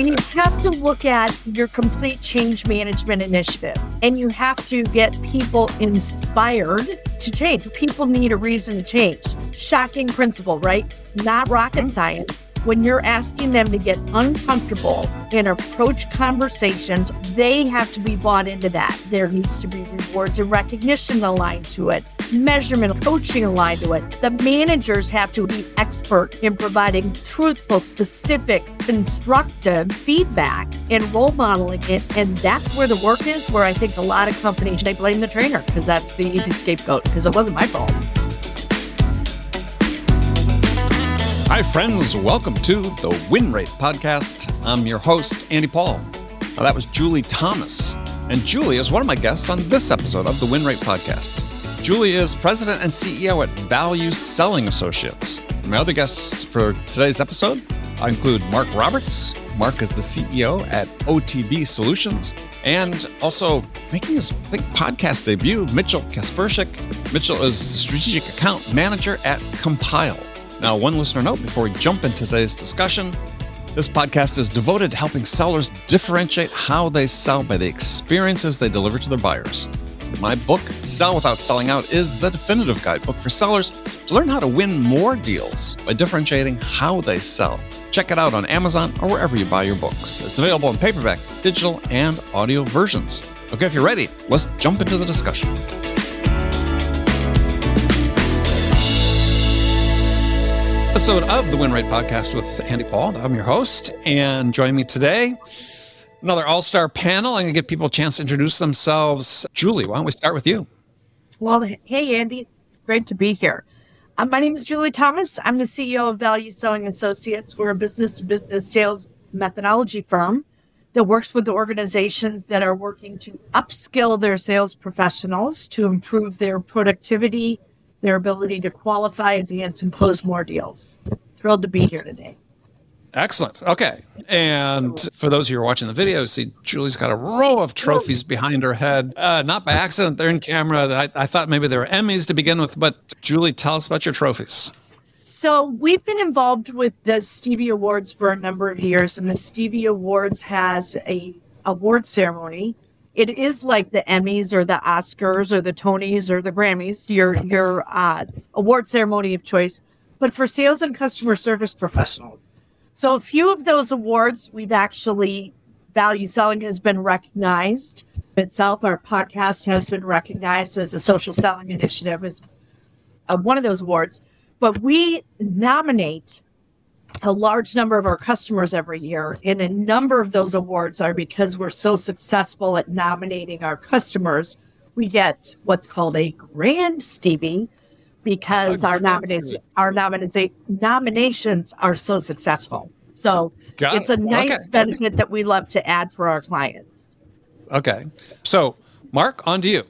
you have to look at your complete change management initiative and you have to get people inspired to change. People need a reason to change. Shocking principle, right? Not rocket mm-hmm. science when you're asking them to get uncomfortable and approach conversations, they have to be bought into that. There needs to be rewards and recognition aligned to it, measurement, coaching aligned to it. The managers have to be expert in providing truthful, specific, constructive feedback and role modeling it. And that's where the work is, where I think a lot of companies, they blame the trainer because that's the easy scapegoat because it wasn't my fault. Hi, friends. Welcome to the Win Rate Podcast. I'm your host, Andy Paul. Now, that was Julie Thomas. And Julie is one of my guests on this episode of the Win Rate Podcast. Julie is president and CEO at Value Selling Associates. My other guests for today's episode include Mark Roberts. Mark is the CEO at OTB Solutions and also making his big podcast debut, Mitchell Kasperczyk. Mitchell is strategic account manager at Compyl. Now, one listener note before we jump into today's discussion this podcast is devoted to helping sellers differentiate how they sell by the experiences they deliver to their buyers. My book, Sell Without Selling Out, is the definitive guidebook for sellers to learn how to win more deals by differentiating how they sell. Check it out on Amazon or wherever you buy your books. It's available in paperback, digital, and audio versions. Okay, if you're ready, let's jump into the discussion. Episode of the Win Rate Podcast with Andy Paul. I'm your host, and join me today, another all star panel. I'm going to give people a chance to introduce themselves. Julie, why don't we start with you? Well, hey, Andy. Great to be here. Um, my name is Julie Thomas. I'm the CEO of Value Selling Associates. We're a business to business sales methodology firm that works with organizations that are working to upskill their sales professionals to improve their productivity their ability to qualify, advance, and close more deals. Thrilled to be here today. Excellent. Okay. And for those of you who are watching the video, see Julie's got a row of trophies behind her head. Uh, not by accident, they're in camera. I, I thought maybe they were Emmys to begin with, but Julie, tell us about your trophies. So we've been involved with the Stevie Awards for a number of years, and the Stevie Awards has a award ceremony it is like the Emmys or the Oscars or the Tonys or the Grammys, your your uh, award ceremony of choice, but for sales and customer service professionals. So a few of those awards we've actually value selling has been recognized itself. Our podcast has been recognized as a social selling initiative as uh, one of those awards, but we nominate a large number of our customers every year. And a number of those awards are because we're so successful at nominating our customers. We get what's called a grand Stevie because our nominations our nominations nominations are so successful. So Got it's a nice okay. benefit that we love to add for our clients. Okay. So Mark, on to you.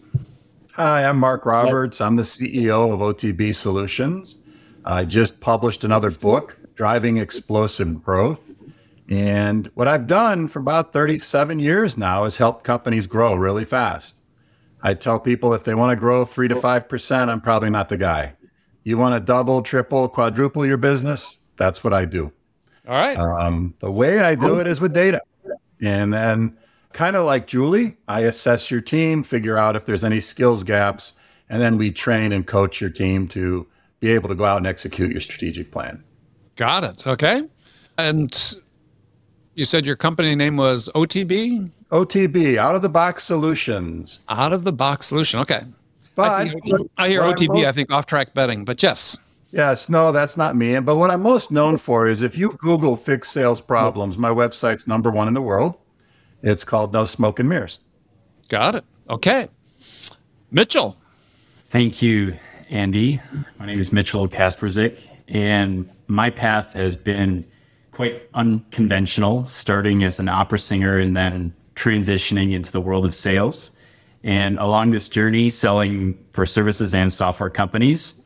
Hi, I'm Mark Roberts. I'm the CEO of OTB Solutions. I just published another book driving explosive growth. And what I've done for about 37 years now is help companies grow really fast. I tell people if they want to grow three to 5%, I'm probably not the guy. You want to double, triple, quadruple your business? That's what I do. All right. Um, the way I do it is with data. And then, kind of like Julie, I assess your team, figure out if there's any skills gaps, and then we train and coach your team to be able to go out and execute your strategic plan. Got it. Okay. And you said your company name was OTB? OTB, Out of the Box Solutions. Out of the Box Solution. Okay. But I, see, I hear OTB, most, I think off track betting, but yes. Yes, no, that's not me. But what I'm most known for is if you Google fix sales problems, my website's number one in the world. It's called No Smoke and Mirrors. Got it. Okay. Mitchell. Thank you, Andy. My name is Mitchell Kasperczyk, and my path has been quite unconventional, starting as an opera singer and then transitioning into the world of sales. And along this journey, selling for services and software companies,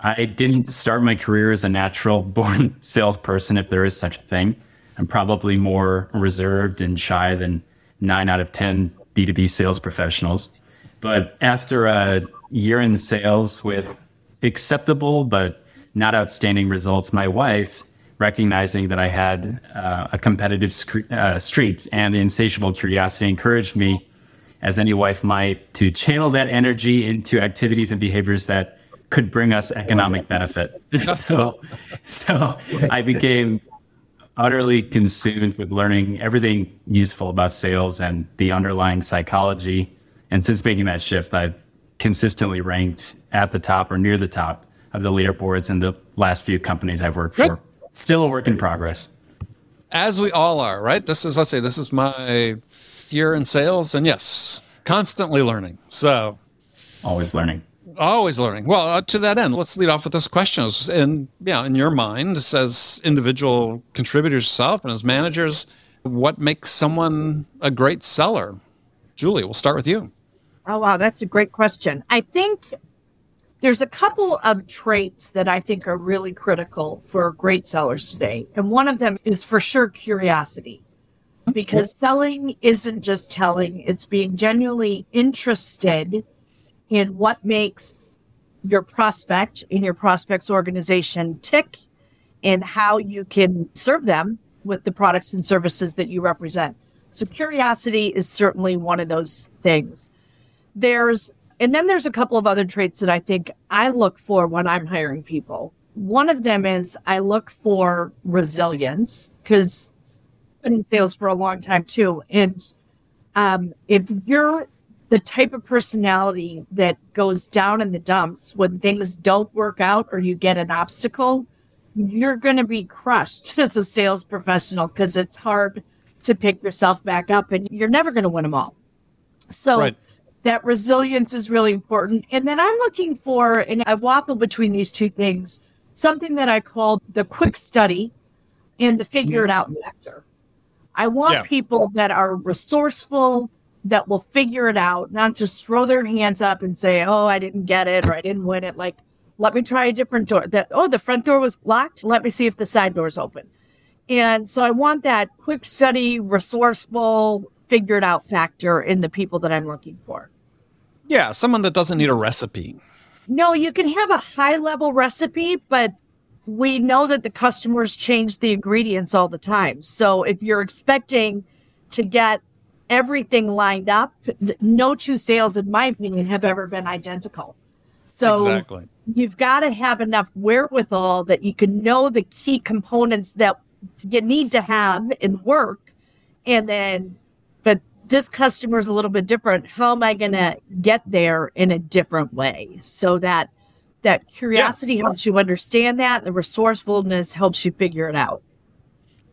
I didn't start my career as a natural born salesperson, if there is such a thing. I'm probably more reserved and shy than nine out of 10 B2B sales professionals. But after a year in sales with acceptable but not outstanding results, my wife recognizing that I had uh, a competitive uh, streak and the insatiable curiosity encouraged me, as any wife might, to channel that energy into activities and behaviors that could bring us economic benefit. so, so I became utterly consumed with learning everything useful about sales and the underlying psychology. And since making that shift, I've consistently ranked at the top or near the top of the leaderboards in the last few companies I've worked Good. for. Still a work in progress. As we all are, right? This is, let's say, this is my year in sales, and yes, constantly learning. So Always learning. always learning. Well, uh, to that end, let's lead off with this question. And yeah, in your mind, as individual contributors yourself and as managers, what makes someone a great seller? Julie, we'll start with you. Oh, wow. That's a great question. I think there's a couple of traits that I think are really critical for great sellers today. And one of them is for sure curiosity. Because selling isn't just telling, it's being genuinely interested in what makes your prospect in your prospect's organization tick and how you can serve them with the products and services that you represent. So curiosity is certainly one of those things. There's, and then there's a couple of other traits that I think I look for when I'm hiring people. One of them is I look for resilience because I've been in sales for a long time too. And um, if you're the type of personality that goes down in the dumps when things don't work out or you get an obstacle, you're going to be crushed as a sales professional because it's hard to pick yourself back up and you're never going to win them all. So Right. That resilience is really important. And then I'm looking for, and I waffle between these two things, something that I call the quick study and the figure it out factor. I want Yeah. people that are resourceful, that will figure it out, not just throw their hands up and say, "Oh, I didn't get it or I didn't win it." Like, let me try a different door. That oh, the front door was locked. Let me see if the side door's open. And so I want that quick study, resourceful, figure it out factor in the people that I'm looking for. Yeah, someone that doesn't need a recipe. No, you can have a high level recipe, but we know that the customers change the ingredients all the time. So if you're expecting to get everything lined up, no two sales, in my opinion, have ever been identical. So Exactly. you've got to have enough wherewithal that you can know the key components that you need to have in work. And then, this customer is a little bit different. How am I going to mm-hmm. get there in a different way so that that curiosity helps you understand that the resourcefulness helps you figure it out.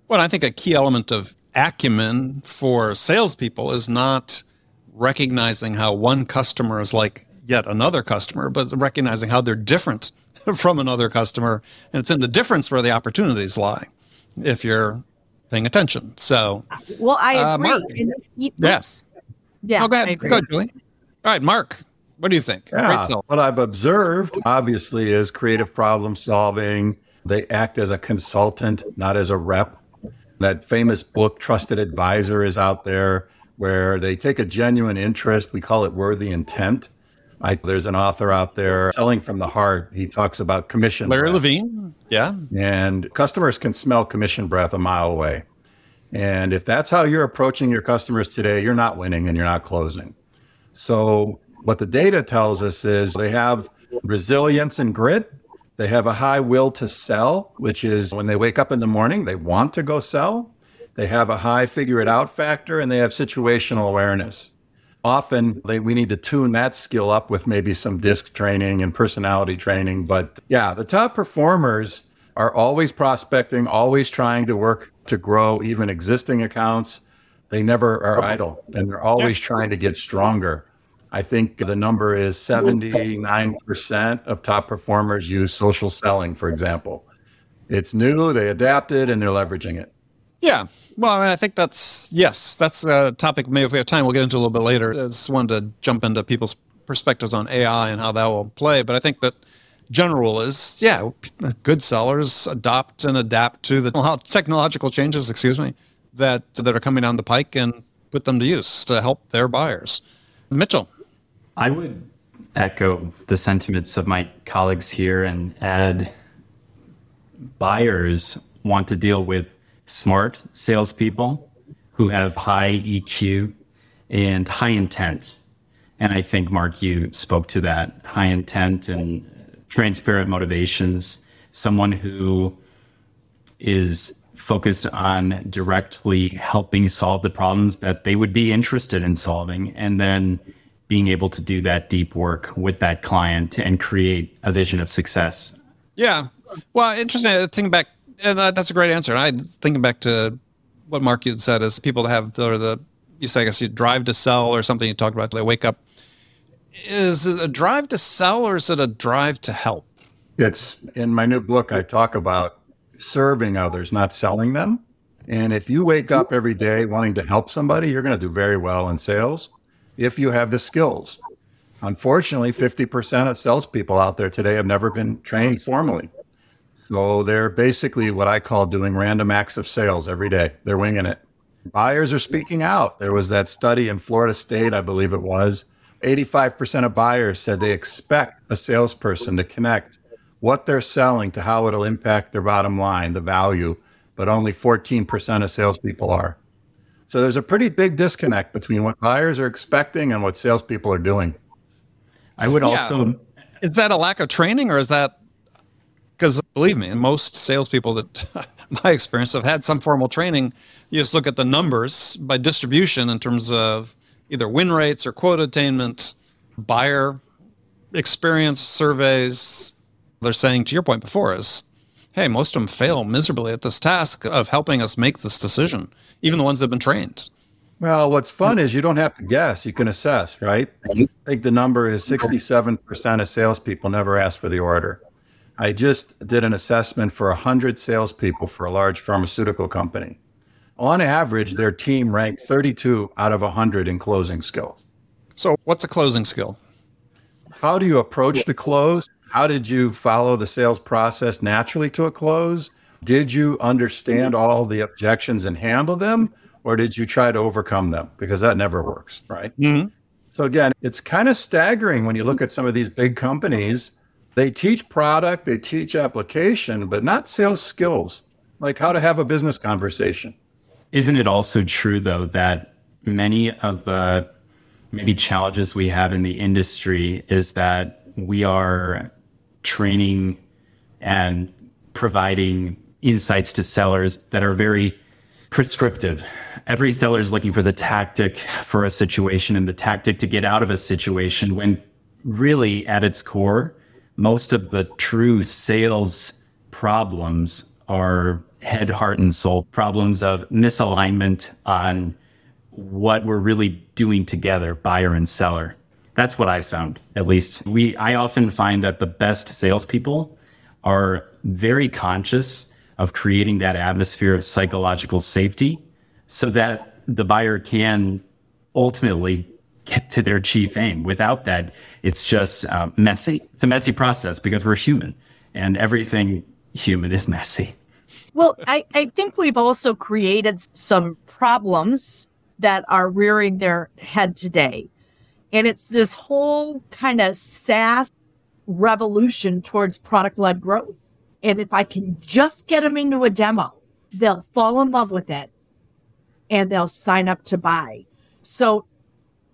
Well, I think a key element of acumen for salespeople is not recognizing how one customer is like yet another customer, but recognizing how they're different from another customer. And it's in the difference where the opportunities lie if you're paying attention. So, Well, I Uh, agree. Mark. And- y- Yeah. Yeah. oh, go I ahead. agree. Go ahead, Julie. All right, Mark, what do you think? Yeah, Great what I've observed, obviously, is creative problem solving. They act as a consultant, not as a rep. That famous book, Trusted Advisor, is out there where they take a genuine interest. We call it worthy intent. I, there's an author out there, Selling from the Heart. He talks about commission. Larry breath. Levine. Yeah. And customers can smell commission breath a mile away. And if that's how you're approaching your customers today, you're not winning and you're not closing. So, what the data tells us is they have resilience and grit. They have a high will to sell, which is when they wake up in the morning, they want to go sell. They have a high figure it out factor and they have situational awareness. Often they, we need to tune that skill up with maybe some disc training and personality training. But yeah, the top performers are always prospecting, always trying to work to grow even existing accounts. They never are idle and they're always trying to get stronger. I think the number is 79% of top performers use social selling, for example. It's new, they adapted, and they're leveraging it. Yeah. Well, I mean, I think that's, yes, that's a topic maybe if we have time, we'll get into a little bit later. I just wanted to jump into people's perspectives on AI and how that will play. But I think that general is, yeah, good sellers adopt and adapt to the technological changes, excuse me, that, that are coming down the pike and put them to use to help their buyers. Mitchell. I would echo the sentiments of my colleagues here and add buyers want to deal with smart salespeople who have high EQ and high intent. And I think, Mark, you spoke to that high intent and transparent motivations, someone who is focused on directly helping solve the problems that they would be interested in solving, and then being able to do that deep work with that client and create a vision of success. Yeah. Well, interesting. Think back, and uh, that's a great answer. And I thinking back to what Mark had said is people that have the, the you say, I guess you drive to sell or something you talked about, they wake up. Is it a drive to sell or is it a drive to help? It's in my new book, I talk about serving others, not selling them. And if you wake up every day wanting to help somebody, you're going to do very well in sales if you have the skills. Unfortunately, 50% of salespeople out there today have never been trained formally. So they're basically what I call doing random acts of sales every day. They're winging it. Buyers are speaking out. There was that study in Florida State, I believe it was. 85% of buyers said they expect a salesperson to connect what they're selling to how it'll impact their bottom line, the value, but only 14% of salespeople are. So there's a pretty big disconnect between what buyers are expecting and what salespeople are doing. I would yeah. also. Is that a lack of training or is that because believe me, most salespeople that my experience have had some formal training. You just look at the numbers by distribution in terms of either win rates or quota attainment, buyer experience surveys. They're saying, to your point before, is hey, most of them fail miserably at this task of helping us make this decision, even the ones that have been trained. Well, what's fun is you don't have to guess, you can assess, right? Mm-hmm. I think the number is 67% of salespeople never ask for the order. I just did an assessment for 100 salespeople for a large pharmaceutical company. On average, their team ranked 32 out of 100 in closing skills. So, what's a closing skill? How do you approach the close? How did you follow the sales process naturally to a close? Did you understand all the objections and handle them? Or did you try to overcome them? Because that never works, right? Mm-hmm. So, again, it's kind of staggering when you look at some of these big companies they teach product, they teach application, but not sales skills, like how to have a business conversation. Isn't it also true, though, that many of the maybe challenges we have in the industry is that we are training and providing insights to sellers that are very prescriptive. Every seller is looking for the tactic for a situation and the tactic to get out of a situation when really at its core, most of the true sales problems are head, heart, and soul problems of misalignment on what we're really doing together, buyer and seller. That's what I found, at least. We I often find that the best salespeople are very conscious of creating that atmosphere of psychological safety so that the buyer can ultimately get to their chief aim. Without that, it's just uh, messy. It's a messy process because we're human and everything human is messy. Well, I, I think we've also created some problems that are rearing their head today. And it's this whole kind of SaaS revolution towards product led growth. And if I can just get them into a demo, they'll fall in love with it and they'll sign up to buy. So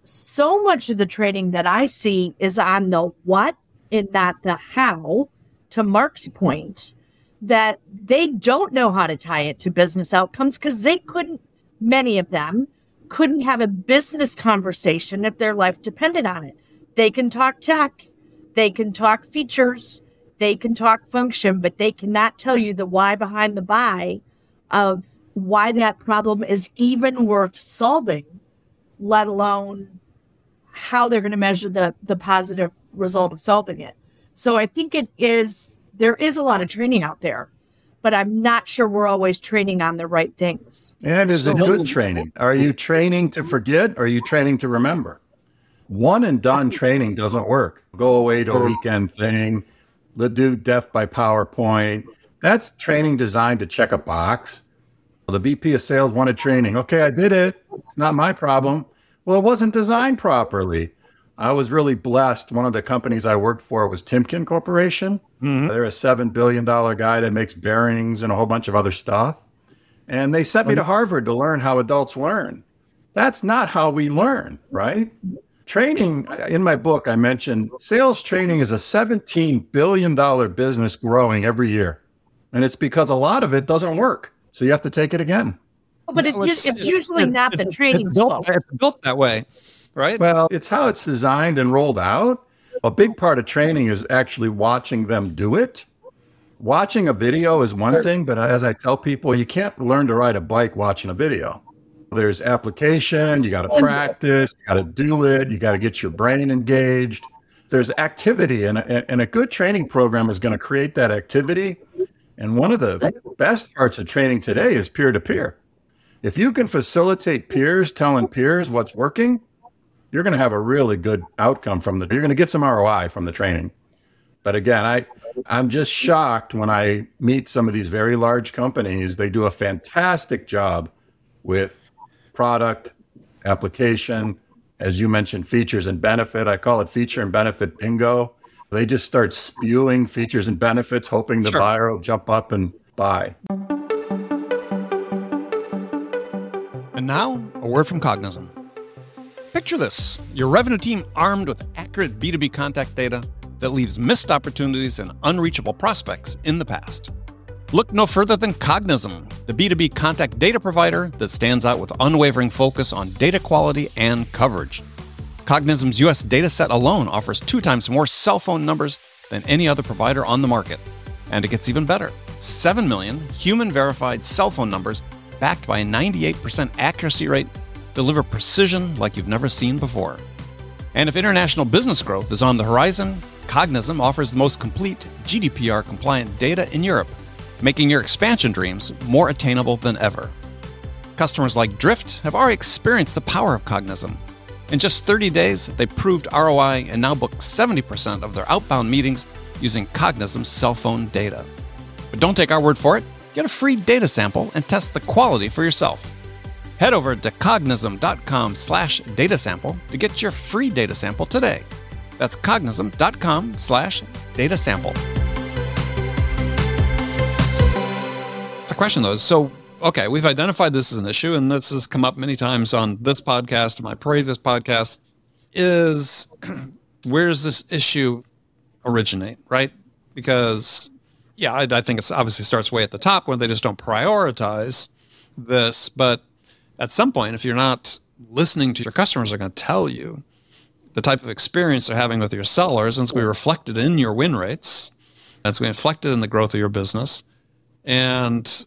so much of the training that I see is on the what and not the how, to Mark's point, that they don't know how to tie it to business outcomes because they couldn't, many of them couldn't have a business conversation if their life depended on it. They can talk tech, they can talk features, they can talk function, but they cannot tell you the why behind the buy of why that problem is even worth solving let alone how they're going to measure the the positive result of solving it. So I think it is there is a lot of training out there, but I'm not sure we're always training on the right things. And is so, it good training? Are you training to forget or are you training to remember? One and done training doesn't work. Go away to a weekend thing, Let do death by PowerPoint. That's training designed to check a box. The VP of sales wanted training. Okay, I did it. It's not my problem. Well, it wasn't designed properly. I was really blessed. One of the companies I worked for was Timken Corporation. Mm-hmm. They're a $7 billion guy that makes bearings and a whole bunch of other stuff. And they sent me to Harvard to learn how adults learn. That's not how we learn, right? Training, in my book, I mentioned sales training is a $17 billion business growing every year. And it's because a lot of it doesn't work. So you have to take it again. Oh, but it, No, it's, it's usually not the trading It's built, it's built that way, right? Well, it's how it's designed and rolled out. A big part of training is actually watching them do it. Watching a video is one thing, but as I tell people, you can't learn to ride a bike watching a video. There's application, you got to practice, you got to do it, you got to get your brain engaged. There's activity, and a, and a good training program is going to create that activity. And one of the best parts of training today is peer to peer. If you can facilitate peers telling peers what's working, you're going to have a really good outcome from the you're going to get some ROI from the training. But again, I I'm just shocked when I meet some of these very large companies. They do a fantastic job with product application, as you mentioned, features and benefit. I call it feature and benefit bingo. They just start spewing features and benefits, hoping the Sure. buyer will jump up and buy. And now, a word from Cognism. Picture this your revenue team armed with accurate B2B contact data that leaves missed opportunities and unreachable prospects in the past. Look no further than Cognism, the B2B contact data provider that stands out with unwavering focus on data quality and coverage. Cognism's US data set alone offers two times more cell phone numbers than any other provider on the market. And it gets even better 7 million human verified cell phone numbers backed by a 98% accuracy rate deliver precision like you've never seen before. And if international business growth is on the horizon, Cognism offers the most complete GDPR compliant data in Europe, making your expansion dreams more attainable than ever. Customers like Drift have already experienced the power of Cognism. In just 30 days, they proved ROI and now book 70% of their outbound meetings using Cognism's cell phone data. But don't take our word for it. Get a free data sample and test the quality for yourself. Head over to cognism.com slash data sample to get your free data sample today. That's cognism.com slash data sample. a question though so okay, we've identified this as an issue, and this has come up many times on this podcast, my previous podcast, is where does this issue originate, right? Because yeah, I, I think it obviously starts way at the top when they just don't prioritize this. But at some point, if you're not listening to your customers, are going to tell you the type of experience they're having with your sellers, and it's going to be reflected in your win rates. That's going to be reflected in the growth of your business. And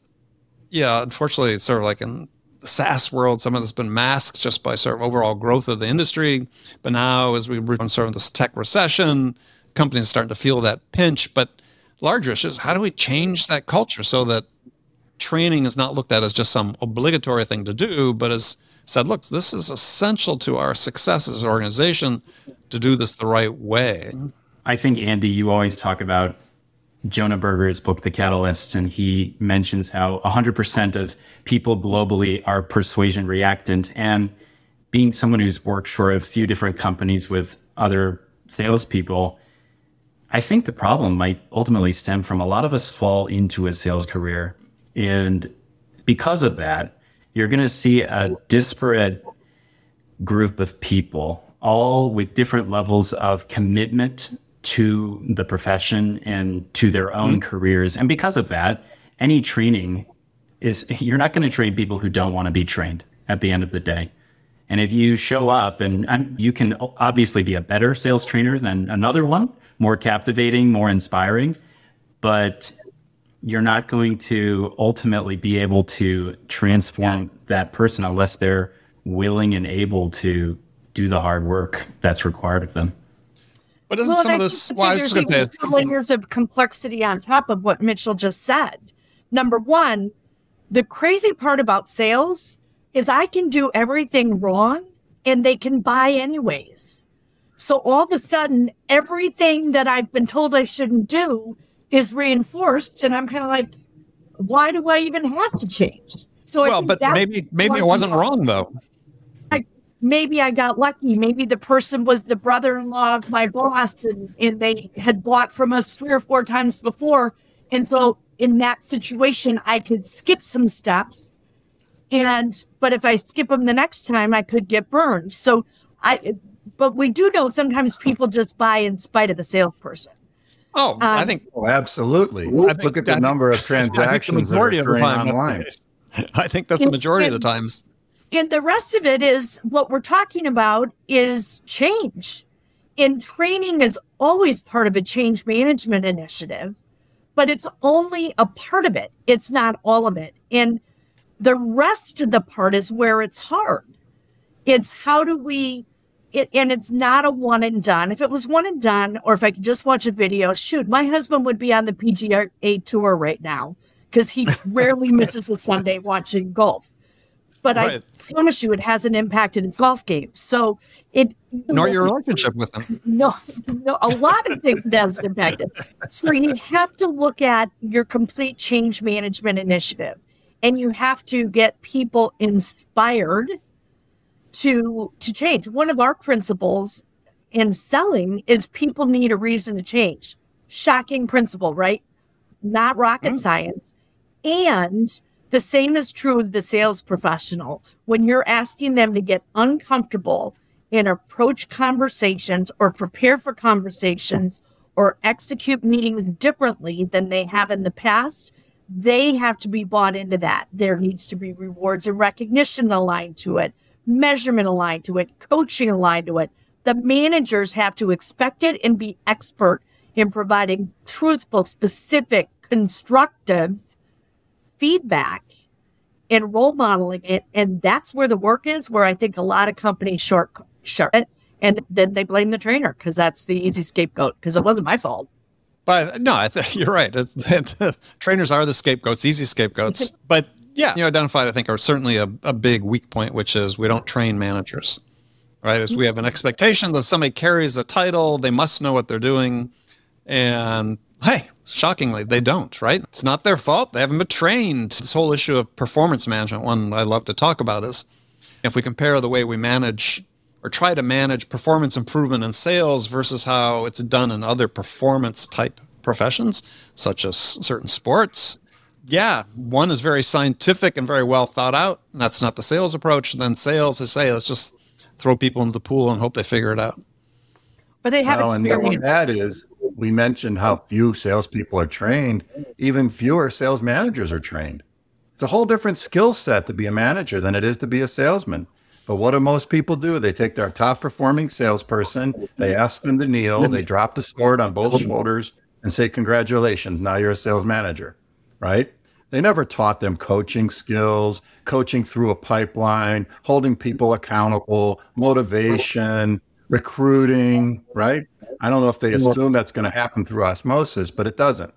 yeah, unfortunately, it's sort of like in the SaaS world, some of this has been masked just by sort of overall growth of the industry. But now, as we are sort of this tech recession, companies are starting to feel that pinch. But larger issues, how do we change that culture so that training is not looked at as just some obligatory thing to do, but as said, look, this is essential to our success as an organization to do this the right way. I think, Andy, you always talk about Jonah Berger's book, The Catalyst, and he mentions how 100% of people globally are persuasion reactant. And being someone who's worked for a few different companies with other salespeople, I think the problem might ultimately stem from a lot of us fall into a sales career. And because of that, you're going to see a disparate group of people, all with different levels of commitment to the profession and to their own hmm. careers. And because of that, any training is, you're not going to train people who don't want to be trained at the end of the day. And if you show up and, and you can obviously be a better sales trainer than another one, more captivating, more inspiring, but you're not going to ultimately be able to transform that person unless they're willing and able to do the hard work that's required of them. But isn't Well, some of this? think Well, I was there's just going even to two say, layers of complexity on top of what Mitchell just said. Number one, the crazy part about sales is I can do everything wrong and they can buy anyways. So all of a sudden, everything that I've been told I shouldn't do is reinforced, and I'm kind of like, why do I even have to change? So well, but maybe maybe it wasn't wrong though. maybe I got lucky. Maybe the person was the brother in law of my boss and, and they had bought from us three or four times before. And so in that situation, I could skip some steps. And, but if I skip them the next time, I could get burned. So I, but we do know sometimes people just buy in spite of the salesperson. Oh, um, I think. Oh, absolutely. I think, Look at the number of transactions that are occurring online. I think that's the majority and, of the times. And the rest of it is what we're talking about is change. And training is always part of a change management initiative, but it's only a part of it. It's not all of it. And the rest of the part is where it's hard. It's how do we it, and it's not a one and done. If it was one and done, or if I could just watch a video, shoot, my husband would be on the PGA tour right now because he rarely misses a Sunday watching golf but right. I promise you, it hasn't impacted his golf game. So it nor your relationship with him. No, no, a lot of things it hasn't impacted. So you have to look at your complete change management initiative, and you have to get people inspired to to change. One of our principles in selling is people need a reason to change. Shocking principle, right? Not rocket mm-hmm. science, and the same is true of the sales professional. When you're asking them to get uncomfortable and approach conversations or prepare for conversations or execute meetings differently than they have in the past, they have to be bought into that. There needs to be rewards and recognition aligned to it, measurement aligned to it, coaching aligned to it. The managers have to expect it and be expert in providing truthful, specific, constructive feedback and role modeling it. And that's where the work is, where I think a lot of companies short, short it. And then they blame the trainer because that's the easy scapegoat because it wasn't my fault. But no, I th- you're right. It's, the trainers are the scapegoats, easy scapegoats. but yeah, you identified, I think, are certainly a, a big weak point, which is we don't train managers, right? As we have an mm-hmm. expectation that if somebody carries a title, they must know what they're doing. And hey, shockingly, they don't, right? It's not their fault. They haven't been trained. This whole issue of performance management, one I love to talk about, is if we compare the way we manage or try to manage performance improvement in sales versus how it's done in other performance type professions, such as certain sports. Yeah, one is very scientific and very well thought out. And that's not the sales approach. And then sales is say, let's just throw people into the pool and hope they figure it out. But they have well, experience. And that is we mentioned how few salespeople are trained. Even fewer sales managers are trained. It's a whole different skill set to be a manager than it is to be a salesman. But what do most people do? They take their top performing salesperson, they ask them to kneel, they drop the sword on both shoulders and say, Congratulations, now you're a sales manager, right? They never taught them coaching skills, coaching through a pipeline, holding people accountable, motivation, recruiting, right? I don't know if they assume that's going to happen through osmosis, but it doesn't.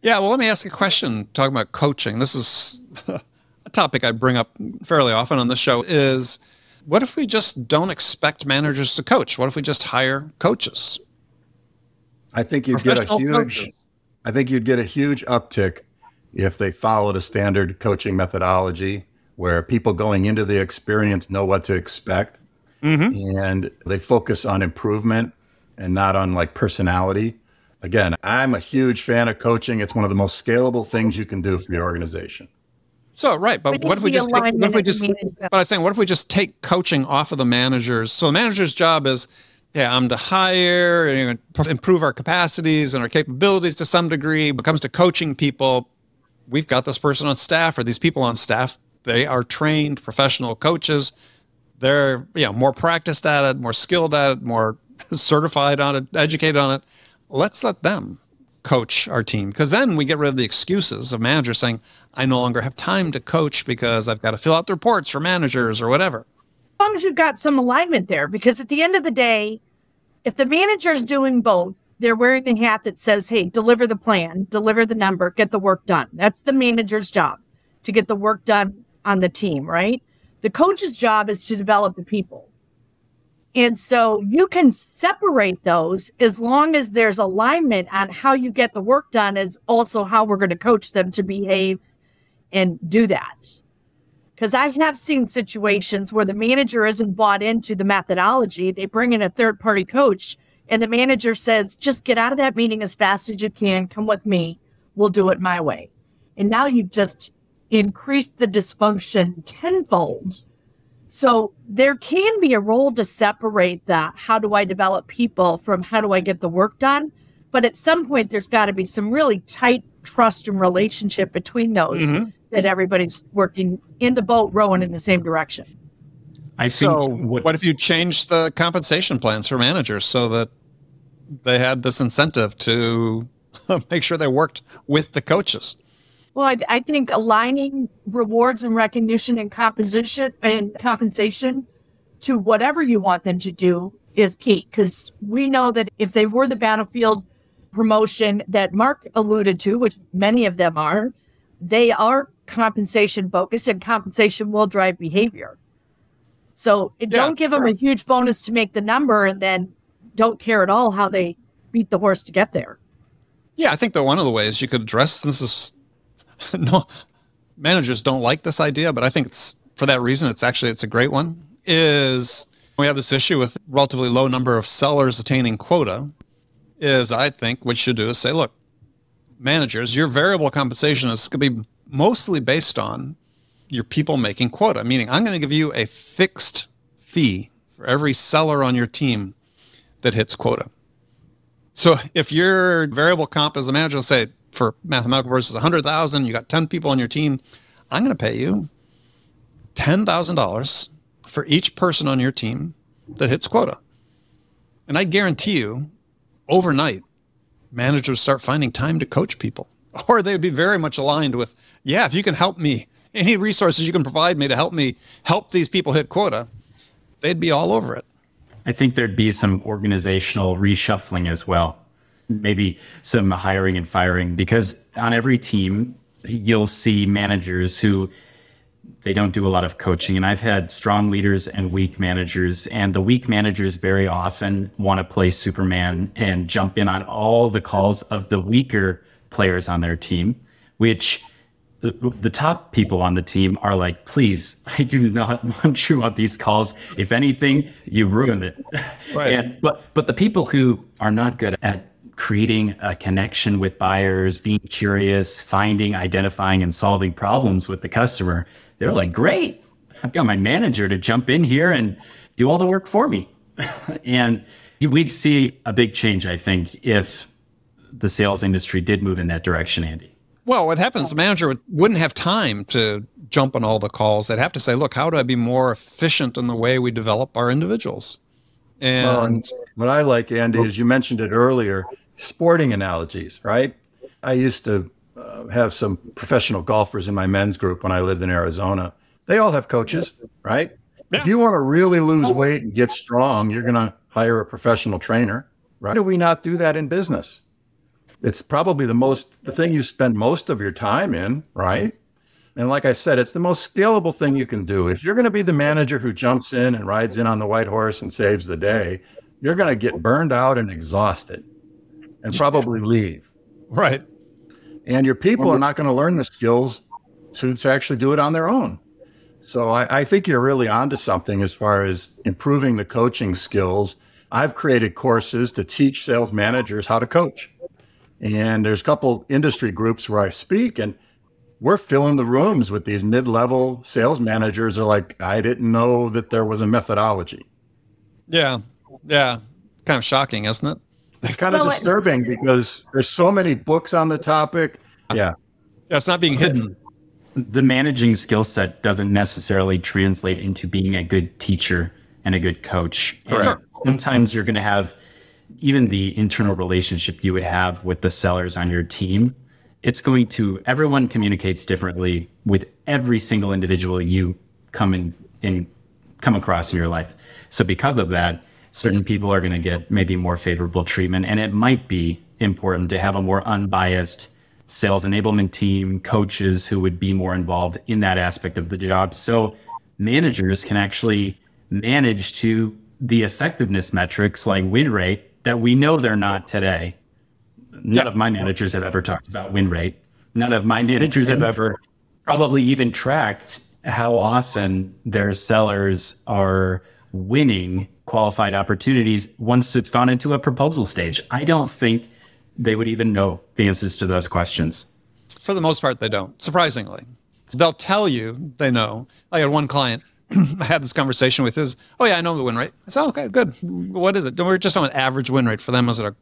Yeah, well, let me ask a question talking about coaching. This is a topic I bring up fairly often on the show is what if we just don't expect managers to coach? What if we just hire coaches? I think you'd get a huge coaches. I think you'd get a huge uptick if they followed a standard coaching methodology where people going into the experience know what to expect mm-hmm. and they focus on improvement and not on like personality. Again, I'm a huge fan of coaching. It's one of the most scalable things you can do for your organization. So right, but what if we just take, what if we just but I was saying what if we just take coaching off of the managers? So the manager's job is yeah, I'm to hire and improve our capacities and our capabilities to some degree. When it comes to coaching people, we've got this person on staff or these people on staff. They are trained professional coaches. They're you know more practiced at it, more skilled at it, more certified on it, educated on it. Let's let them coach our team because then we get rid of the excuses of managers saying, I no longer have time to coach because I've got to fill out the reports for managers or whatever. As long as you've got some alignment there, because at the end of the day, if the manager's doing both, they're wearing the hat that says, hey, deliver the plan, deliver the number, get the work done. That's the manager's job to get the work done on the team, right? The coach's job is to develop the people. And so you can separate those as long as there's alignment on how you get the work done, is also how we're going to coach them to behave and do that. Because I have seen situations where the manager isn't bought into the methodology. They bring in a third party coach and the manager says, just get out of that meeting as fast as you can. Come with me. We'll do it my way. And now you've just increased the dysfunction tenfold. So there can be a role to separate that. How do I develop people from how do I get the work done? But at some point, there's got to be some really tight trust and relationship between those mm-hmm. that everybody's working in the boat, rowing in the same direction. I think so. What, what if you change the compensation plans for managers so that they had this incentive to make sure they worked with the coaches? Well, I, I, think aligning rewards and recognition and composition and compensation to whatever you want them to do is key because we know that if they were the battlefield promotion that Mark alluded to, which many of them are, they are compensation focused and compensation will drive behavior. So yeah, don't give them a huge bonus to make the number and then don't care at all how they beat the horse to get there. Yeah, I think that one of the ways you could address this is no managers don't like this idea, but I think it's for that reason it's actually it's a great one. Is we have this issue with relatively low number of sellers attaining quota. Is I think what you should do is say, look, managers, your variable compensation is going to be mostly based on your people making quota, meaning I'm going to give you a fixed fee for every seller on your team that hits quota. So if your variable comp as a manager, say for mathematical purposes, 100,000, you got 10 people on your team, I'm going to pay you $10,000 for each person on your team that hits quota. And I guarantee you, overnight, managers start finding time to coach people, or they'd be very much aligned with, yeah, if you can help me, any resources you can provide me to help me help these people hit quota, they'd be all over it. I think there'd be some organizational reshuffling as well. Maybe some hiring and firing because on every team, you'll see managers who they don't do a lot of coaching. And I've had strong leaders and weak managers. And the weak managers very often want to play Superman and jump in on all the calls of the weaker players on their team, which the, the top people on the team are like, please, I do not want you on these calls. If anything, you ruin it. Right. And, but, but the people who are not good at creating a connection with buyers, being curious, finding, identifying, and solving problems with the customer, they're like, great. I've got my manager to jump in here and do all the work for me. and we'd see a big change, I think, if the sales industry did move in that direction, Andy. Well, what happens, the manager would, wouldn't have time to jump on all the calls. They'd have to say, look, how do I be more efficient in the way we develop our individuals? And, well, and what I like, Andy, is you mentioned it earlier sporting analogies, right? I used to uh, have some professional golfers in my men's group when I lived in Arizona. They all have coaches, right? Yeah. If you want to really lose weight and get strong, you're going to hire a professional trainer. Why do we not do that in business? It's probably the most the thing you spend most of your time in, right? And like I said, it's the most scalable thing you can do. If you're going to be the manager who jumps in and rides in on the white horse and saves the day, you're going to get burned out and exhausted and probably leave. Right. And your people are not going to learn the skills to, to actually do it on their own. So I, I think you're really onto something as far as improving the coaching skills. I've created courses to teach sales managers how to coach. And there's a couple industry groups where I speak, and we're filling the rooms with these mid-level sales managers. Are like, I didn't know that there was a methodology. Yeah, yeah, kind of shocking, isn't it? It's kind of well, disturbing because there's so many books on the topic. Yeah, yeah, it's not being hidden. The managing skill set doesn't necessarily translate into being a good teacher and a good coach. Sure. Sometimes you're going to have even the internal relationship you would have with the sellers on your team, it's going to, everyone communicates differently with every single individual you come in, in come across in your life. So because of that, certain people are going to get maybe more favorable treatment. And it might be important to have a more unbiased sales enablement team, coaches who would be more involved in that aspect of the job. So managers can actually manage to the effectiveness metrics like win rate that we know they're not today. None of my managers have ever talked about win rate. None of my managers have ever probably even tracked how often their sellers are winning qualified opportunities once it's gone into a proposal stage. I don't think they would even know the answers to those questions. For the most part, they don't, surprisingly. They'll tell you they know. I had one client I had this conversation with is, oh yeah, I know the win rate. I said, okay, good. What is it? We're just on an average win rate for them as a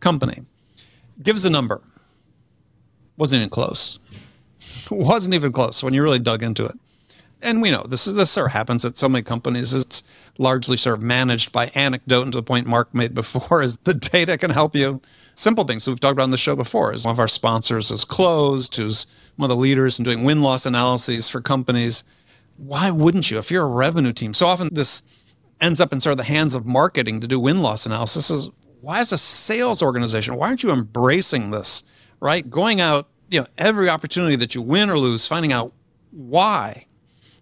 company. Gives a number. Wasn't even close. Wasn't even close when you really dug into it. And we know this is this sort of happens at so many companies. It's largely sort of managed by anecdote and to the point Mark made before is the data can help you. Simple things we've talked about on the show before is one of our sponsors is Clozd, who's one of the leaders in doing win loss analyses for companies why wouldn't you? If you're a revenue team, so often this ends up in sort of the hands of marketing to do win loss analysis. Is why is a sales organization? Why aren't you embracing this? Right, going out, you know, every opportunity that you win or lose, finding out why.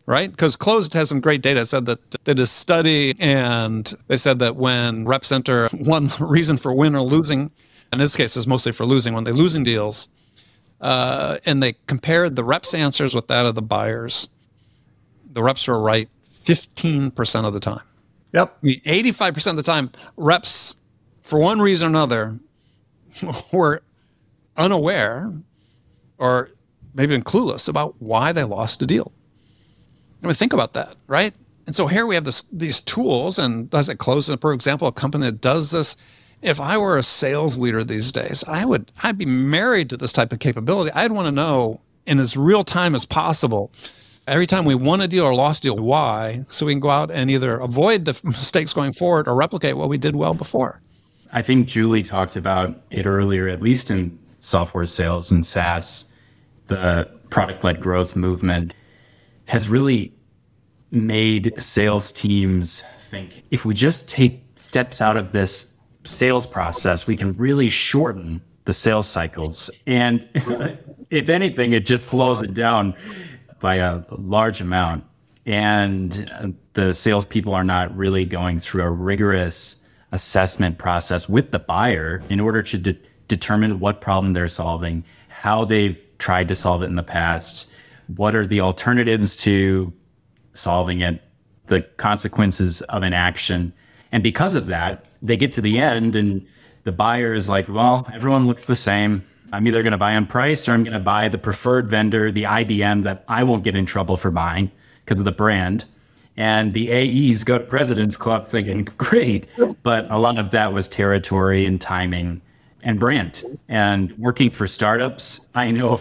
Right, because Clozd has some great data. It said that they did a study, and they said that when reps enter one reason for win or losing, in this case, is mostly for losing. When they're losing deals, uh, and they compared the reps' answers with that of the buyers the reps were right 15% of the time. Yep. I mean, 85% of the time, reps, for one reason or another, were unaware or maybe even clueless about why they lost a deal. I mean, think about that, right? And so here we have this, these tools, and does it close? For example, a company that does this. If I were a sales leader these days, I would I'd be married to this type of capability. I'd want to know in as real time as possible every time we won a deal or lost a deal, why? So we can go out and either avoid the mistakes going forward or replicate what we did well before. I think Julie talked about it earlier, at least in software sales and SaaS, the product led growth movement has really made sales teams think if we just take steps out of this sales process, we can really shorten the sales cycles. And if anything, it just slows it down by a large amount. And the salespeople are not really going through a rigorous assessment process with the buyer in order to de- determine what problem they're solving, how they've tried to solve it in the past, what are the alternatives to solving it, the consequences of an action. And because of that, they get to the end and the buyer is like, well, everyone looks the same. I'm either going to buy on price or I'm going to buy the preferred vendor, the IBM that I won't get in trouble for buying because of the brand. And the AEs go to President's Club thinking, great. But a lot of that was territory and timing and brand. And working for startups, I know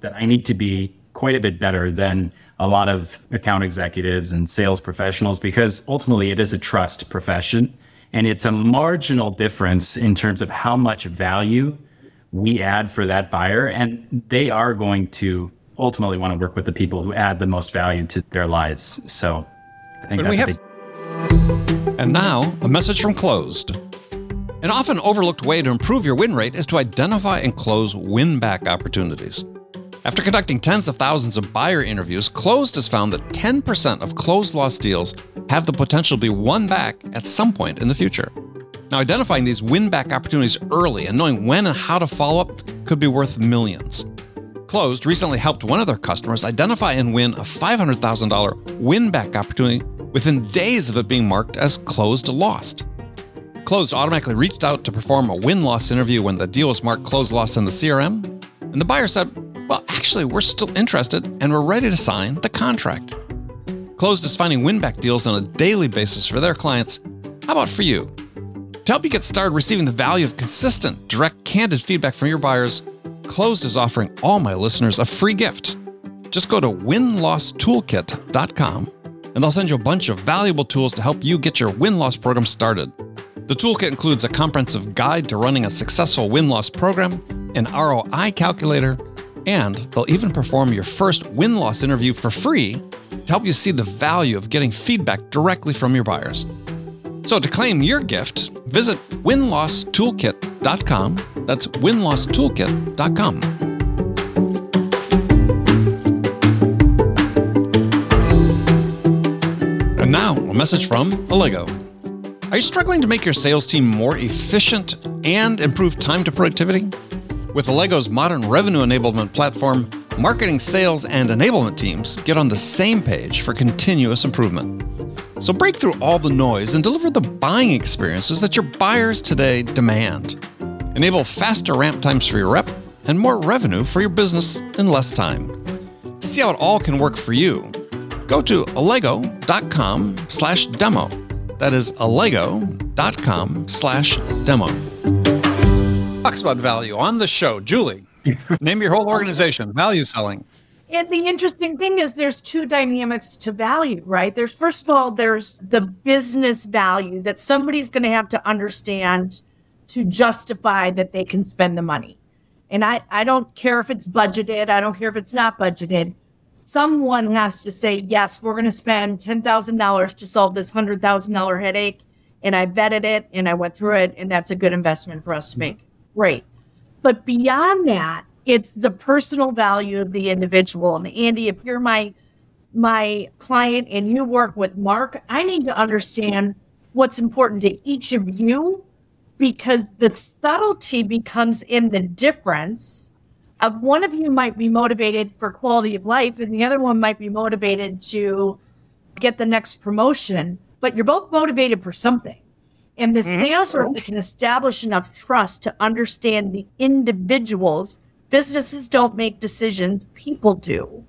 that I need to be quite a bit better than a lot of account executives and sales professionals because ultimately it is a trust profession. And it's a marginal difference in terms of how much value we add for that buyer. And they are going to ultimately want to work with the people who add the most value to their lives. So I think that's have- big- And now, a message from Clozd. An often overlooked way to improve your win rate is to identify and close win back opportunities. After conducting tens of thousands of buyer interviews, Clozd has found that 10% of closed lost deals have the potential to be won back at some point in the future. Now, identifying these win back opportunities early and knowing when and how to follow up could be worth millions. Clozd recently helped one of their customers identify and win a $500,000 win back opportunity within days of it being marked as closed lost. Clozd automatically reached out to perform a win loss interview when the deal was marked closed lost in the CRM, and the buyer said, Well, actually, we're still interested and we're ready to sign the contract. Clozd is finding win back deals on a daily basis for their clients. How about for you? To help you get started receiving the value of consistent, direct, candid feedback from your buyers, Clozd is offering all my listeners a free gift. Just go to winlosstoolkit.com and they'll send you a bunch of valuable tools to help you get your win loss program started. The toolkit includes a comprehensive guide to running a successful win loss program, an ROI calculator, and they'll even perform your first win loss interview for free to help you see the value of getting feedback directly from your buyers. So to claim your gift, visit winlosstoolkit.com. That's winlosstoolkit.com. And now, a message from Allego. Are you struggling to make your sales team more efficient and improve time to productivity? With Allego's modern revenue enablement platform, marketing, sales, and enablement teams get on the same page for continuous improvement. So break through all the noise and deliver the buying experiences that your buyers today demand. Enable faster ramp times for your rep and more revenue for your business in less time. See how it all can work for you. Go to allego.com slash demo. That is allego.com slash demo. Talks about value on the show. Julie, name your whole organization, value selling. And the interesting thing is there's two dynamics to value, right? There's first of all, there's the business value that somebody's going to have to understand to justify that they can spend the money. And I, I don't care if it's budgeted. I don't care if it's not budgeted. Someone has to say, yes, we're going to spend $10,000 to solve this $100,000 headache. And I vetted it and I went through it. And that's a good investment for us to make. Great. But beyond that, it's the personal value of the individual. And Andy, if you're my my client and you work with Mark, I need to understand what's important to each of you because the subtlety becomes in the difference of one of you might be motivated for quality of life and the other one might be motivated to get the next promotion, but you're both motivated for something. And the mm-hmm. sales rep can establish enough trust to understand the individuals. Businesses don't make decisions, people do.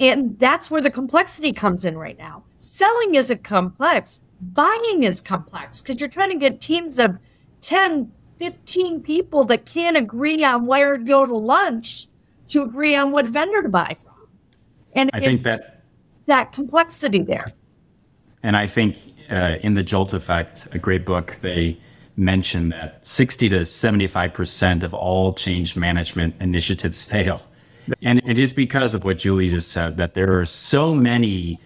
And that's where the complexity comes in right now. Selling isn't complex, buying is complex because you're trying to get teams of 10, 15 people that can't agree on where to go to lunch to agree on what vendor to buy from. And I think that that complexity there. And I think uh, in the Jolt Effect, a great book, they mention that 60 to 75% of all change management initiatives fail. And it is because of what Julie just said that there are so many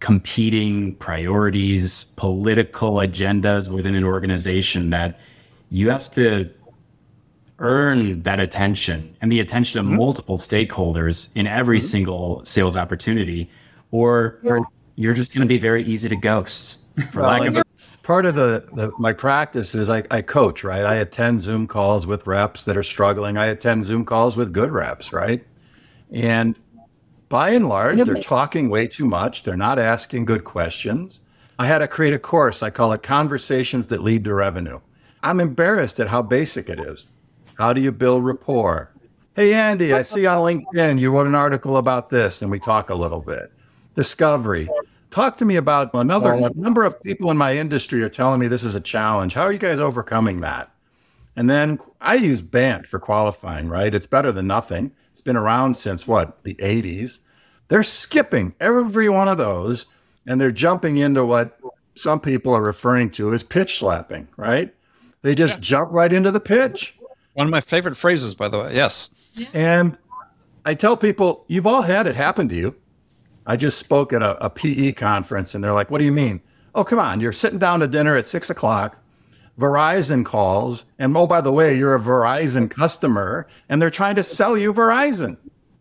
competing priorities, political agendas within an organization that you have to earn that attention and the attention of mm-hmm. multiple stakeholders in every mm-hmm. single sales opportunity, or yeah. you're just going to be very easy to ghost. For well, lack of a- part of the, the, my practice is I, I coach, right? I attend Zoom calls with reps that are struggling. I attend Zoom calls with good reps, right? And by and large, they're talking way too much. They're not asking good questions. I had to create a course. I call it Conversations That Lead to Revenue. I'm embarrassed at how basic it is. How do you build rapport? Hey, Andy, I see on LinkedIn you wrote an article about this, and we talk a little bit. Discovery. Talk to me about another a number of people in my industry are telling me this is a challenge. How are you guys overcoming that? And then I use BANT for qualifying, right? It's better than nothing. It's been around since what, the 80s. They're skipping every one of those and they're jumping into what some people are referring to as pitch slapping, right? They just yeah. jump right into the pitch. One of my favorite phrases, by the way. Yes. And I tell people, you've all had it happen to you. I just spoke at a, a PE conference and they're like, what do you mean? Oh, come on. You're sitting down to dinner at six o'clock. Verizon calls. And oh, by the way, you're a Verizon customer and they're trying to sell you Verizon.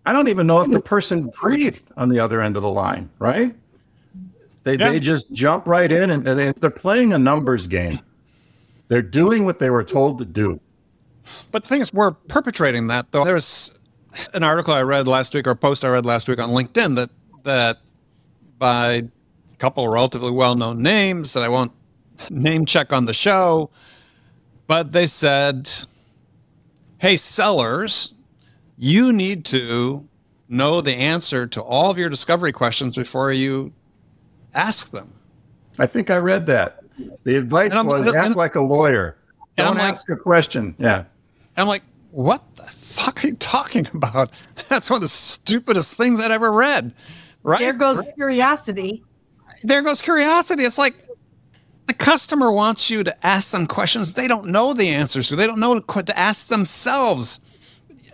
I don't even know if the person breathed on the other end of the line, right? They, yeah. they just jump right in and they, they're playing a numbers game. They're doing what they were told to do. But the thing is, we're perpetrating that, though. There was an article I read last week or a post I read last week on LinkedIn that that by a couple relatively well-known names that I won't name check on the show, but they said, "Hey sellers, you need to know the answer to all of your discovery questions before you ask them." I think I read that. The advice was act and, like a lawyer. Don't ask a question. Yeah. I'm like, what the fuck are you talking about? That's one of the stupidest things I'd ever read. Right. There goes right. curiosity. There goes curiosity. It's like the customer wants you to ask them questions they don't know the answers to. They don't know to ask themselves.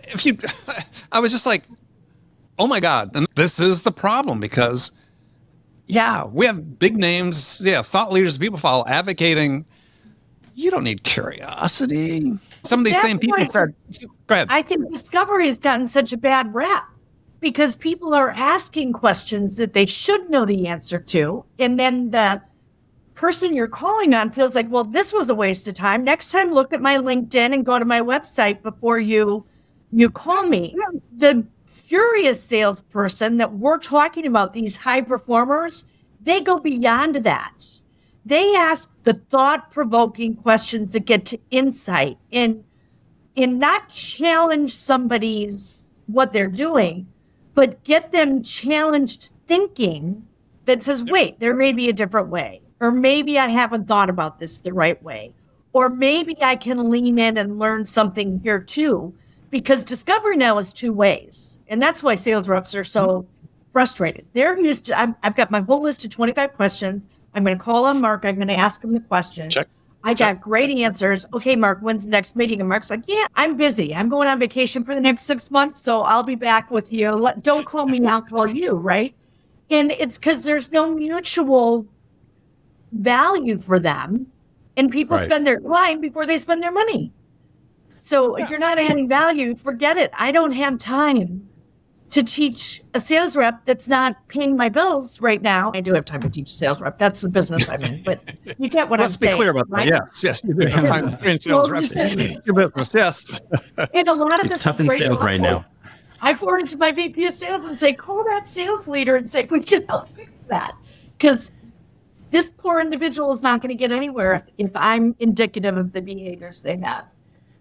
If you, I was just like, oh my God. And this is the problem because yeah, we have big names, yeah, thought leaders, people follow advocating. You don't need curiosity. Some of these That's same people said, go ahead. I think discovery has gotten such a bad rap because people are asking questions that they should know the answer to. And then the person you're calling on feels like, well, this was a waste of time. Next time, look at my LinkedIn and go to my website before you you call me. The curious salesperson that we're talking about, these high performers, they go beyond that. They ask the thought provoking questions that get to insight and, and not challenge somebody's what they're doing, but get them challenged thinking that says, wait, there may be a different way. Or maybe I haven't thought about this the right way. Or maybe I can lean in and learn something here too. Because discovery now is two ways. And that's why sales reps are so mm-hmm. frustrated. They're used to, i have got my whole list of 25 questions. I'm going to call on Mark. I'm going to ask him the questions. Check. I got great answers. Okay, Mark, when's the next meeting? And Mark's like, yeah, I'm busy. I'm going on vacation for the next six months. So I'll be back with you. Let, don't call me. I'll call you. Right. And it's because there's no mutual value for them. And people Right. spend their time before they spend their money. So if you're not adding value, forget it. I don't have time to teach a sales rep that's not paying my bills right now. I do have time to teach a sales rep. That's the business I'm in, but you get what Let's I'm saying. Let's be clear about right? that. Yes, yes, you do have time to train sales Well, reps. Your business, yes. And a lot of It's tough in great sales right now. I forward it to my VP of sales and say, call that sales leader and say, we can help fix that. Because this poor individual is not going to get anywhere if, if I'm indicative of the behaviors they have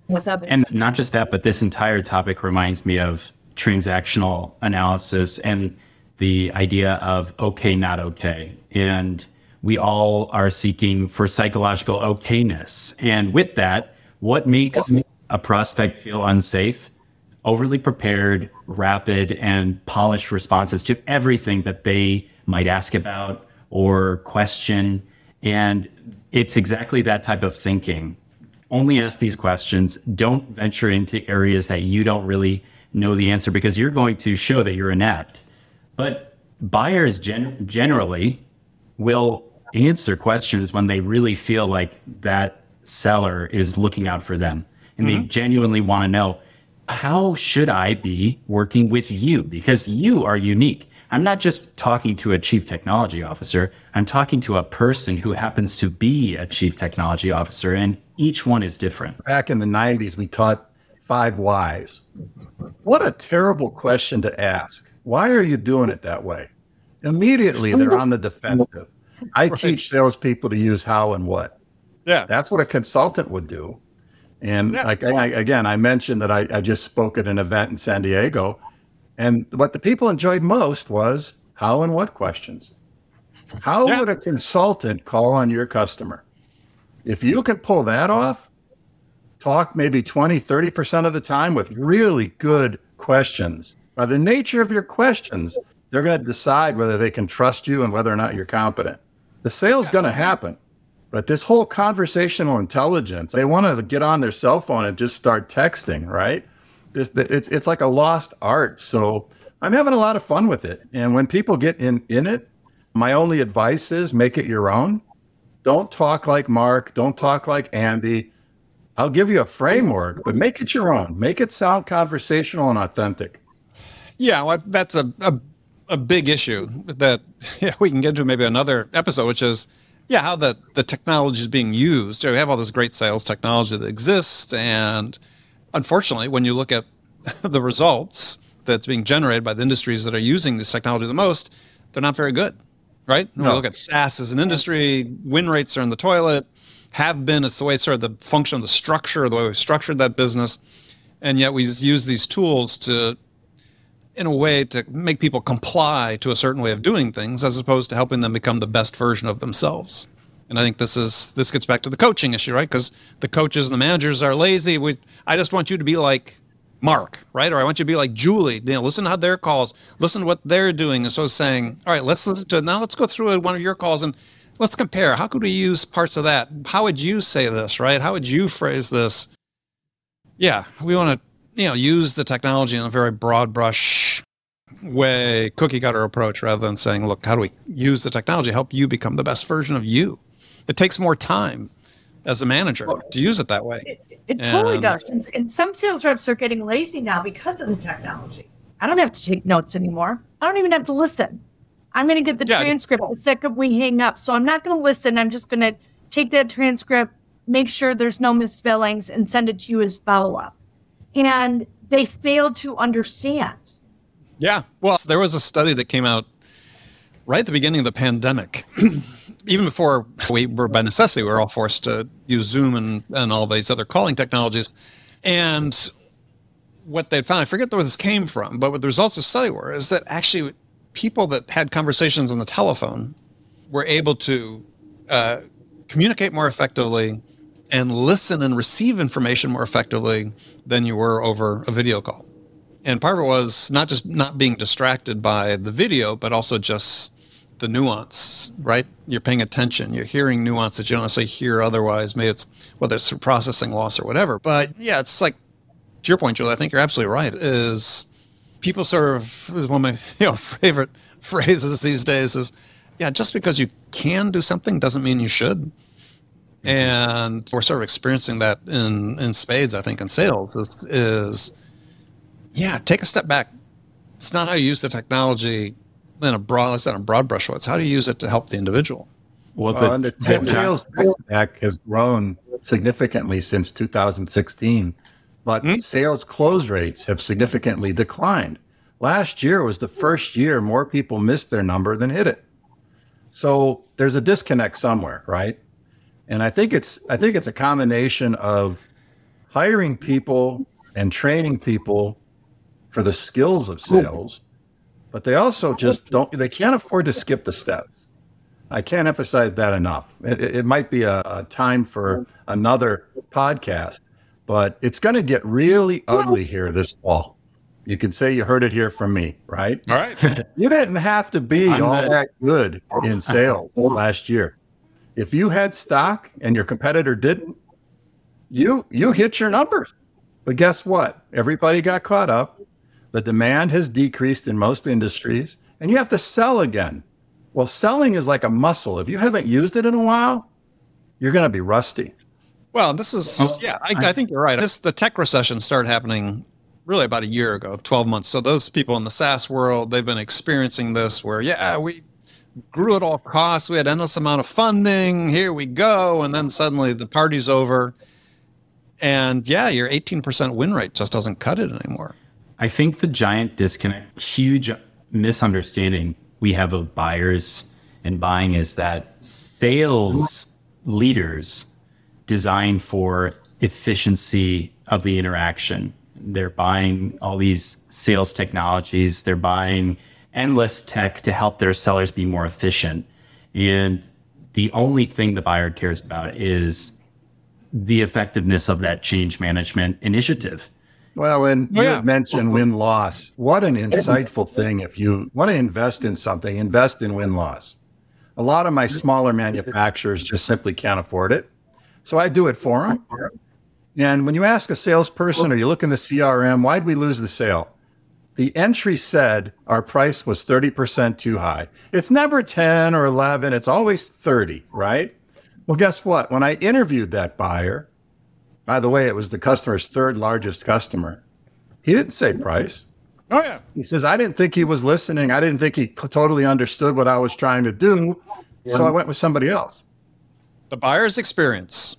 with others. And not just that, but this entire topic reminds me of transactional analysis and the idea of okay, not okay. And we all are seeking for psychological okayness. And with that, what makes a prospect feel unsafe? Overly prepared, rapid, and polished responses to everything that they might ask about or question. And it's exactly that type of thinking only ask these questions. Don't venture into areas that you don't really know the answer because you're going to show that you're inept. But buyers gen- generally will answer questions when they really feel like that seller is looking out for them and they mm-hmm. genuinely want to know how should I be working with you because you are unique. I'm not just talking to a chief technology officer. I'm talking to a person who happens to be a chief technology officer and each one is different. Back in the 90s, we taught five whys. What a terrible question to ask. Why are you doing it that way? Immediately, they're on the defensive. I teach salespeople to use how and what. Yeah. That's what a consultant would do. And Yeah. like I, again, I mentioned that I, I just spoke at an event in San Diego, and what the people enjoyed most was how and what questions. How Yeah. would a consultant call on your customer? If you can pull that off, talk maybe 20, 30% of the time with really good questions. By the nature of your questions, they're going to decide whether they can trust you and whether or not you're competent. The sale's going to happen. But this whole conversational intelligence, they want to get on their cell phone and just start texting, right? This, it's, it's like a lost art. So I'm having a lot of fun with it. And when people get in, in it, my only advice is make it your own. Don't talk like Mark. Don't talk like Andy. I'll give you a framework, but make it your own. Make it sound conversational and authentic. Yeah, well, that's a, a a big issue that yeah, we can get to maybe another episode, which is yeah, how the the technology is being used. We have all this great sales technology that exists, and unfortunately, when you look at the results that's being generated by the industries that are using this technology the most, they're not very good, right? When we look at SaaS as an industry, win rates are in the toilet. Have been. It's the way sort of the function of the structure, the way we structured that business, and yet we use these tools to in a way to make people comply to a certain way of doing things as opposed to helping them become the best version of themselves. And i think this is this gets back to the coaching issue right? Because the coaches and the managers are lazy. We i just want you to be like mark right? Or i want you to be like julie. You know listen to how their calls listen to what they're doing. Instead of saying all right let's listen to it. Now let's go through one of your calls and let's compare how could we use parts of that how would you say this right how would you phrase this yeah we want to you know use the technology in a very broad brush way cookie cutter approach rather than saying look how do we use the technology to help you become the best version of you it takes more time as a manager to use it that way It totally And- does. And, and some sales reps are getting lazy now because of the technology. I don't have to take notes anymore. I don't even have to listen. I'm going to get the Yeah. transcript the second we hang up. So I'm not going to listen. I'm just going to take that transcript, make sure there's no misspellings, and send it to you as follow up. And they failed to understand Yeah. Well, there was a study that came out right at the beginning of the pandemic. Even before we were by necessity, we were all forced to use Zoom and, and all these other calling technologies. And what they found, I forget where this came from, but what the results of the study were is that actually people that had conversations on the telephone were able to uh, communicate more effectively and listen and receive information more effectively than you were over a video call. And part of it was not just not being distracted by the video, but also just the nuance, right? You're paying attention. You're hearing nuance that you don't necessarily hear otherwise. Maybe it's whether it's through processing loss or whatever. But yeah, it's like to your point, Julie. I think you're absolutely right. Is people sort of is one of my you know favorite phrases these days is yeah, just because you can do something doesn't mean you should. And we're sort of experiencing that in in spades, I think, in sales is, is yeah, take a step back. It's not how you use the technology in a broad, let's not a broad brush. It's how do you use it to help the individual? Well, the, and the tech sales stack has grown significantly since 2016, but mm-hmm. sales close rates have significantly declined. Last year was the first year more people missed their number than hit it. So there's a disconnect somewhere, right? And I think it's I think it's a combination of hiring people and training people for the skills of sales, but they also just don't, they can't afford to skip the steps. I can't emphasize that enough. It, it might be a, a, time for another podcast, but it's going to get really ugly here this fall. You can say you heard it here from me, right? All right. you didn't have to be I'm all the... that good in sales last year. If you had stock and your competitor didn't, you you hit your numbers. But guess what? Everybody got caught up. The demand has decreased in most industries, and you have to sell again. Well, selling is like a muscle. If you haven't used it in a while, you're going to be rusty. Well, this is oh, yeah. I, I, think you're right. This the tech recession started happening really about a year ago, 12 months. So those people in the SaaS world, they've been experiencing this where yeah, we grew at all costs. We had endless amount of funding. Here we go, and then suddenly the party's over, and yeah, your 18% win rate just doesn't cut it anymore. I think the giant disconnect, huge misunderstanding we have of buyers and buying is that sales leaders design for efficiency of the interaction. They're buying all these sales technologies, they're buying endless tech to help their sellers be more efficient. And the only thing the buyer cares about is the effectiveness of that change management initiative. Well, and oh, you yeah. mentioned win loss. What an insightful thing. If you want to invest in something, invest in win loss. A lot of my smaller manufacturers just simply can't afford it. So I do it for them. And when you ask a salesperson or you look in the CRM, why'd we lose the sale? The entry said our price was 30% too high. It's never 10 or 11, it's always 30, right? Well, guess what? When I interviewed that buyer, by the way, it was the customer's third largest customer. He didn't say price. Oh, yeah. He says, I didn't think he was listening. I didn't think he totally understood what I was trying to do. So I went with somebody else. The buyer's experience.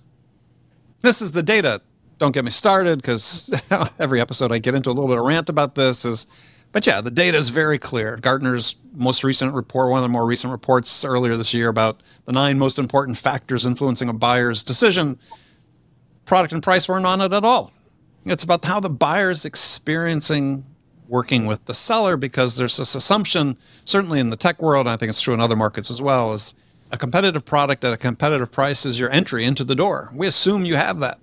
This is the data. Don't get me started because every episode I get into a little bit of rant about this is, but yeah, the data is very clear. Gartner's most recent report, one of the more recent reports earlier this year about the nine most important factors influencing a buyer's decision product and price weren't on it at all. It's about how the buyer is experiencing working with the seller because there's this assumption, certainly in the tech world, I think it's true in other markets as well, is a competitive product at a competitive price is your entry into the door. We assume you have that.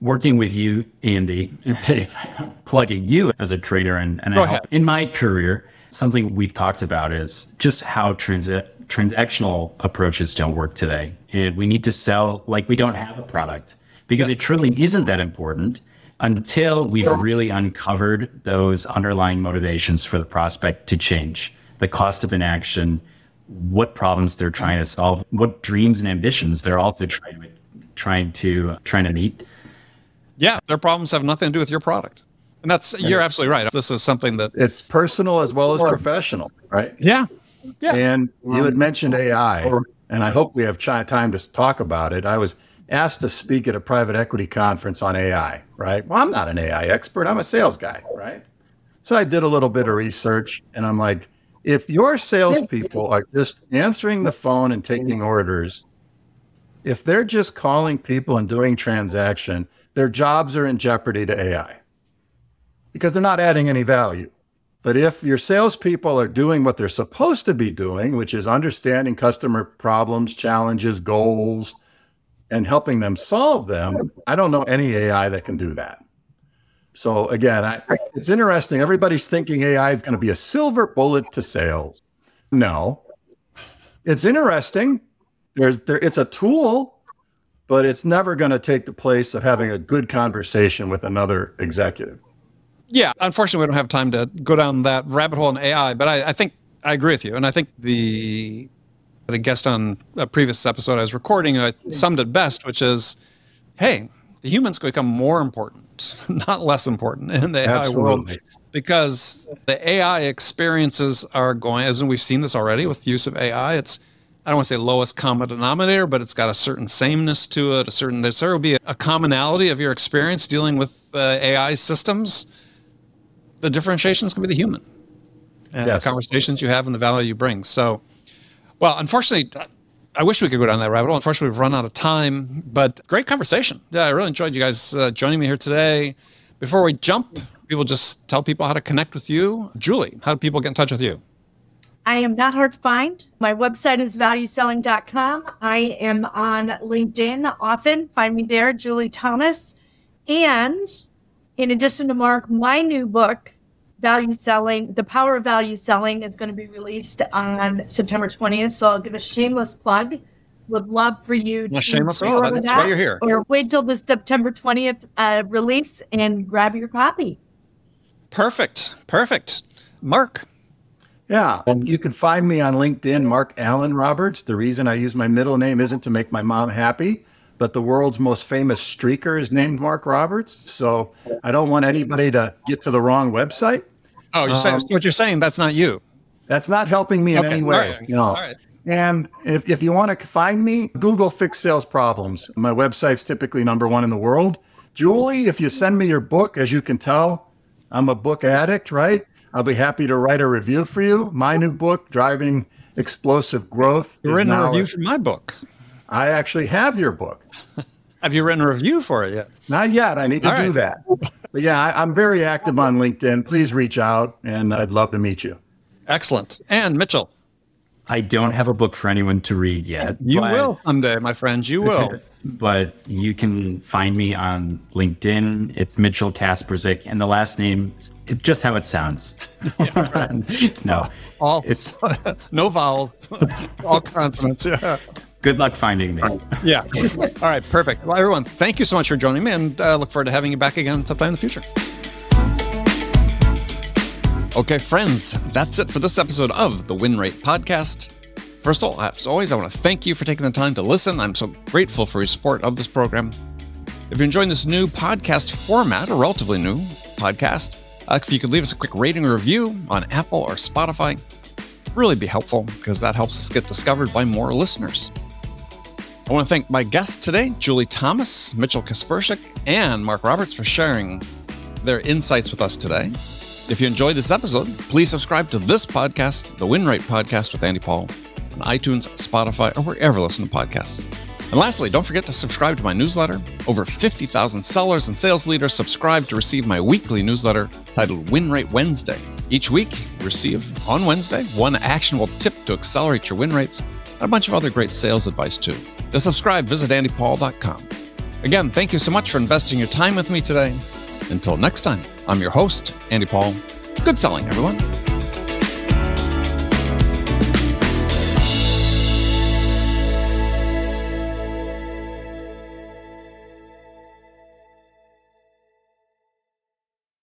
Working with you, Andy, plugging you as a trader, and, and in my career, something we've talked about is just how transi- transactional approaches don't work today. And we need to sell like we don't have a product because it truly isn't that important until we've really uncovered those underlying motivations for the prospect to change the cost of inaction, what problems they're trying to solve, what dreams and ambitions they're also trying to trying to trying to meet. Yeah, their problems have nothing to do with your product. And that's and you're absolutely right. This is something that it's personal as well as professional, right? Yeah. Yeah. And you had um, mentioned AI, and I hope we have time to talk about it. I was asked to speak at a private equity conference on AI, right? Well, I'm not an AI expert. I'm a sales guy, right? So I did a little bit of research and I'm like, if your salespeople are just answering the phone and taking orders, if they're just calling people and doing transaction, their jobs are in jeopardy to AI because they're not adding any value. But if your salespeople are doing what they're supposed to be doing, which is understanding customer problems, challenges, goals, and helping them solve them, I don't know any AI that can do that. So again, I, it's interesting. Everybody's thinking AI is going to be a silver bullet to sales. No, it's interesting. There's there, it's a tool, but it's never going to take the place of having a good conversation with another executive. Yeah, unfortunately, we don't have time to go down that rabbit hole in AI, but I, I think I agree with you. And I think the the guest on a previous episode I was recording I summed it best, which is, hey, the humans can become more important, not less important in the AI Absolutely. world. Because the AI experiences are going, as we've seen this already with use of AI, it's I don't want to say lowest common denominator, but it's got a certain sameness to it. A certain there will be a commonality of your experience dealing with uh, AI systems. The differentiation is going to be the human and Yes. the conversations you have and the value you bring. So, well, unfortunately, I wish we could go down that rabbit hole. Unfortunately, we've run out of time, but great conversation. Yeah, I really enjoyed you guys uh, joining me here today. Before we jump, people just tell people how to connect with you. Julie, how do people get in touch with you? I am not hard to find. My website is valueselling.com. I am on LinkedIn often. Find me there, Julie Thomas. And in addition to Mark, my new book, Value Selling, The Power of Value Selling, is going to be released on September 20th. So I'll give a shameless plug. Would love for you Well, to shameless, go yeah, over that's that, why you're here. Or wait till the September 20th uh, release and grab your copy. Perfect. Perfect. Mark. Yeah. And you can find me on LinkedIn, Mark Allen Roberts. The reason I use my middle name isn't to make my mom happy, but the world's most famous streaker is named Mark Roberts. So I don't want anybody to get to the wrong website. Oh, you're saying, um, what you're saying, that's not you. That's not helping me in Okay, any way. all right, You know. all right. And if, if you want to find me, Google Fix Sales Problems. My website's typically number one in the world. Julie, if you send me your book, as you can tell, I'm a book addict, right? I'll be happy to write a review for you. My new book, Driving Explosive Growth. You're written a review for my book. I actually have your book. Have you written a review for it yet? Not yet. I need to All do right. that. But yeah, I, I'm very active on LinkedIn. Please reach out and I'd love to meet you. Excellent. And Mitchell, I don't have a book for anyone to read yet. you but- will someday, my friends. You will. But you can find me on LinkedIn. It's Mitchell Kasperczyk, and the last name is just how it sounds. no, All it's no vowel, all consonants. Yeah. Good luck finding me. Yeah. All right. Perfect. Well, everyone, thank you so much for joining me, and uh, look forward to having you back again sometime in the future. Okay, friends, that's it for this episode of the Win Rate Podcast. First of all, as always, I want to thank you for taking the time to listen. I'm so grateful for your support of this program. If you're enjoying this new podcast format, a relatively new podcast, uh, if you could leave us a quick rating or review on Apple or Spotify, really be helpful because that helps us get discovered by more listeners. I want to thank my guests today, Julie Thomas, Mitchell Kasperczyk, and Mark Roberts for sharing their insights with us today. If you enjoyed this episode, please subscribe to this podcast, the Win Rate Podcast with Andy Paul, on iTunes, Spotify, or wherever you listen to podcasts. And lastly, don't forget to subscribe to my newsletter. Over 50,000 sellers and sales leaders subscribe to receive my weekly newsletter titled Win Rate Wednesday. Each week, you receive on Wednesday one actionable tip to accelerate your win rates and a bunch of other great sales advice too. To subscribe, visit andypaul.com. Again, thank you so much for investing your time with me today. Until next time, I'm your host, Andy Paul. Good selling, everyone.